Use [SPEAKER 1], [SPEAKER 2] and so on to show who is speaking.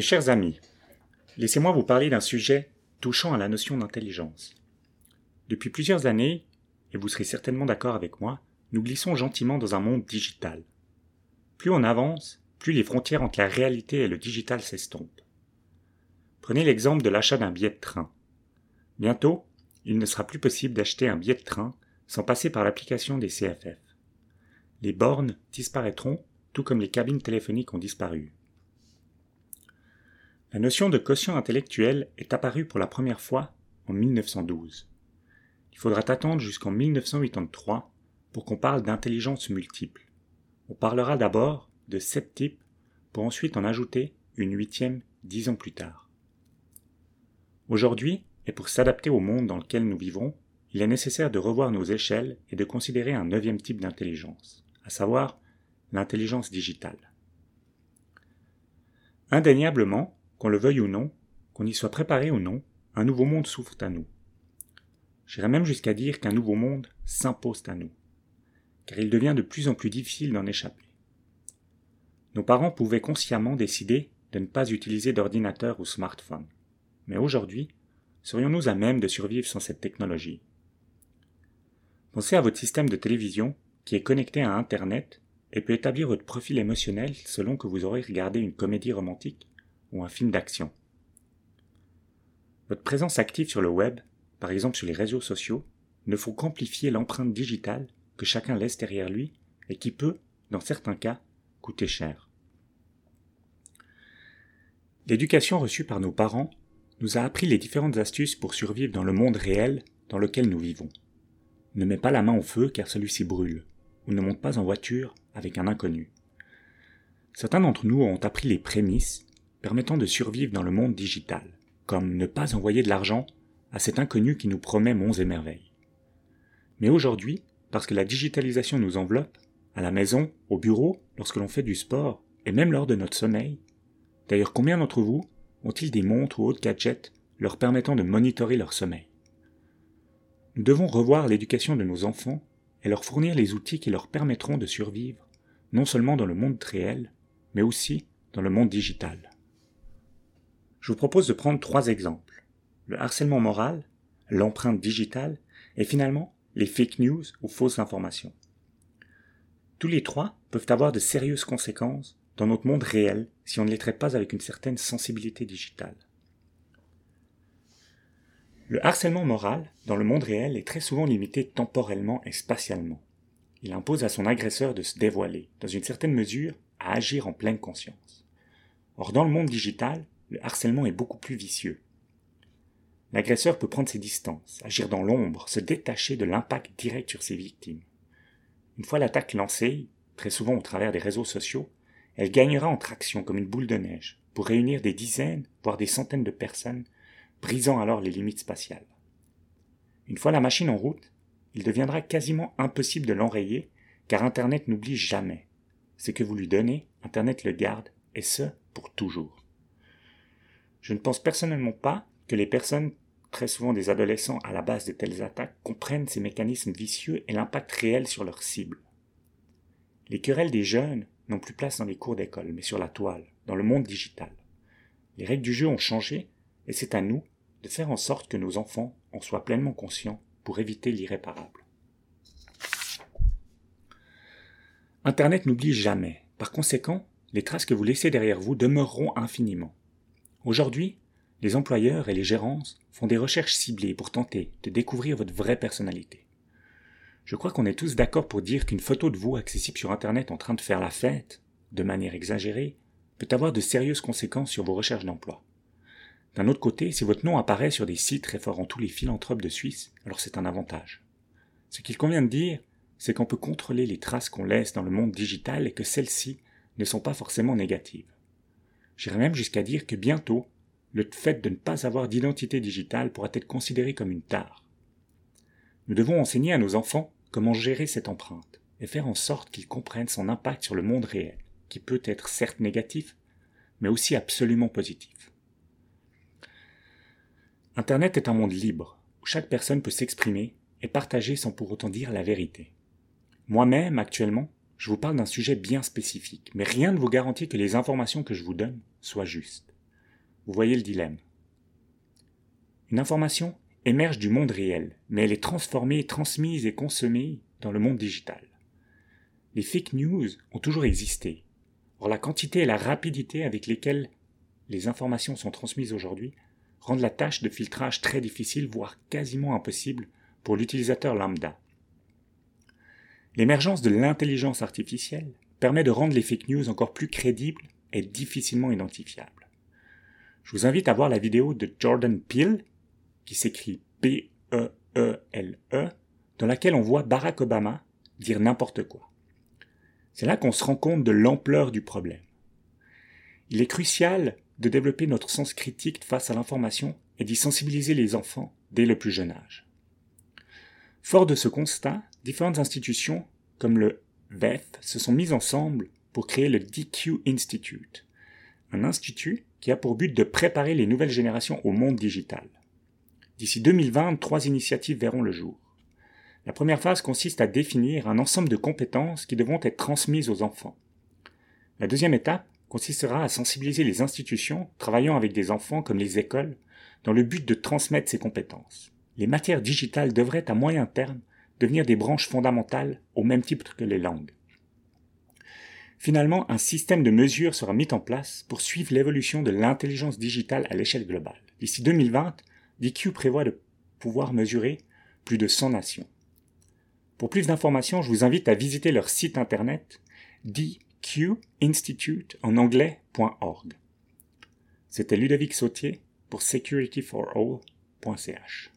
[SPEAKER 1] Mes chers amis, laissez-moi vous parler d'un sujet touchant à la notion d'intelligence. Depuis plusieurs années, et vous serez certainement d'accord avec moi, nous glissons gentiment dans un monde digital. Plus on avance, plus les frontières entre la réalité et le digital s'estompent. Prenez l'exemple de l'achat d'un billet de train. Bientôt, il ne sera plus possible d'acheter un billet de train sans passer par l'application des CFF. Les bornes disparaîtront, tout comme les cabines téléphoniques ont disparu. La notion de quotient intellectuel est apparue pour la première fois en 1912. Il faudra attendre jusqu'en 1983 pour qu'on parle d'intelligence multiple. On parlera d'abord de sept types pour ensuite en ajouter une huitième dix ans plus tard. Aujourd'hui, et pour s'adapter au monde dans lequel nous vivons, il est nécessaire de revoir nos échelles et de considérer un neuvième type d'intelligence, à savoir l'intelligence digitale. Indéniablement, qu'on le veuille ou non, qu'on y soit préparé ou non, un nouveau monde s'ouvre à nous. J'irais même jusqu'à dire qu'un nouveau monde s'impose à nous, car il devient de plus en plus difficile d'en échapper. Nos parents pouvaient consciemment décider de ne pas utiliser d'ordinateur ou smartphone, mais aujourd'hui, serions-nous à même de survivre sans cette technologie? Pensez à votre système de télévision qui est connecté à Internet et peut établir votre profil émotionnel selon que vous aurez regardé une comédie romantique ou un film d'action. Votre présence active sur le web, par exemple sur les réseaux sociaux, ne faut qu'amplifier l'empreinte digitale que chacun laisse derrière lui et qui peut, dans certains cas, coûter cher. L'éducation reçue par nos parents nous a appris les différentes astuces pour survivre dans le monde réel dans lequel nous vivons. Ne mets pas la main au feu car celui-ci brûle, ou ne monte pas en voiture avec un inconnu. Certains d'entre nous ont appris les prémices permettant de survivre dans le monde digital, comme ne pas envoyer de l'argent à cet inconnu qui nous promet monts et merveilles. Mais aujourd'hui, parce que la digitalisation nous enveloppe, à la maison, au bureau, lorsque l'on fait du sport, et même lors de notre sommeil, d'ailleurs combien d'entre vous ont-ils des montres ou autres gadgets leur permettant de monitorer leur sommeil? Nous devons revoir l'éducation de nos enfants et leur fournir les outils qui leur permettront de survivre, non seulement dans le monde réel, mais aussi dans le monde digital. Je vous propose de prendre trois exemples. Le harcèlement moral, l'empreinte digitale et finalement les fake news ou fausses informations. Tous les trois peuvent avoir de sérieuses conséquences dans notre monde réel si on ne les traite pas avec une certaine sensibilité digitale. Le harcèlement moral dans le monde réel est très souvent limité temporellement et spatialement. Il impose à son agresseur de se dévoiler, dans une certaine mesure, à agir en pleine conscience. Or, dans le monde digital, le harcèlement est beaucoup plus vicieux. L'agresseur peut prendre ses distances, agir dans l'ombre, se détacher de l'impact direct sur ses victimes. Une fois l'attaque lancée, très souvent au travers des réseaux sociaux, elle gagnera en traction comme une boule de neige, pour réunir des dizaines, voire des centaines de personnes, brisant alors les limites spatiales. Une fois la machine en route, il deviendra quasiment impossible de l'enrayer, car Internet n'oublie jamais. Ce que vous lui donnez, Internet le garde, et ce, pour toujours. Je ne pense personnellement pas que les personnes, très souvent des adolescents à la base de telles attaques, comprennent ces mécanismes vicieux et l'impact réel sur leur cible. Les querelles des jeunes n'ont plus place dans les cours d'école, mais sur la toile, dans le monde digital. Les règles du jeu ont changé, et c'est à nous de faire en sorte que nos enfants en soient pleinement conscients pour éviter l'irréparable. Internet n'oublie jamais. Par conséquent, les traces que vous laissez derrière vous demeureront infiniment. Aujourd'hui, les employeurs et les gérances font des recherches ciblées pour tenter de découvrir votre vraie personnalité. Je crois qu'on est tous d'accord pour dire qu'une photo de vous accessible sur Internet en train de faire la fête, de manière exagérée, peut avoir de sérieuses conséquences sur vos recherches d'emploi. D'un autre côté, si votre nom apparaît sur des sites référant tous les philanthropes de Suisse, alors c'est un avantage. Ce qu'il convient de dire, c'est qu'on peut contrôler les traces qu'on laisse dans le monde digital et que celles-ci ne sont pas forcément négatives. J'irais même jusqu'à dire que bientôt, le fait de ne pas avoir d'identité digitale pourra être considéré comme une tare. Nous devons enseigner à nos enfants comment gérer cette empreinte et faire en sorte qu'ils comprennent son impact sur le monde réel, qui peut être certes négatif, mais aussi absolument positif. Internet est un monde libre, où chaque personne peut s'exprimer et partager sans pour autant dire la vérité. Moi-même, actuellement, je vous parle d'un sujet bien spécifique, mais rien ne vous garantit que les informations que je vous donne soient justes. Vous voyez le dilemme. Une information émerge du monde réel, mais elle est transformée, transmise et consommée dans le monde digital. Les fake news ont toujours existé. Or la quantité et la rapidité avec lesquelles les informations sont transmises aujourd'hui rendent la tâche de filtrage très difficile, voire quasiment impossible pour l'utilisateur lambda. L'émergence de l'intelligence artificielle permet de rendre les fake news encore plus crédibles et difficilement identifiables. Je vous invite à voir la vidéo de Jordan Peele, qui s'écrit P-E-E-L-E, -E, dans laquelle on voit Barack Obama dire n'importe quoi. C'est là qu'on se rend compte de l'ampleur du problème. Il est crucial de développer notre sens critique face à l'information et d'y sensibiliser les enfants dès le plus jeune âge. Fort de ce constat, différentes institutions comme le VEF se sont mises ensemble pour créer le DQ Institute, un institut qui a pour but de préparer les nouvelles générations au monde digital. D'ici 2020, trois initiatives verront le jour. La première phase consiste à définir un ensemble de compétences qui devront être transmises aux enfants. La deuxième étape consistera à sensibiliser les institutions travaillant avec des enfants comme les écoles dans le but de transmettre ces compétences. Les matières digitales devraient à moyen terme devenir des branches fondamentales au même titre que les langues. Finalement, un système de mesures sera mis en place pour suivre l'évolution de l'intelligence digitale à l'échelle globale. D'ici 2020, DQ prévoit de pouvoir mesurer plus de 100 nations. Pour plus d'informations, je vous invite à visiter leur site internet dqinstitute en anglais.org. C'était Ludovic Sautier pour securityforall.ch.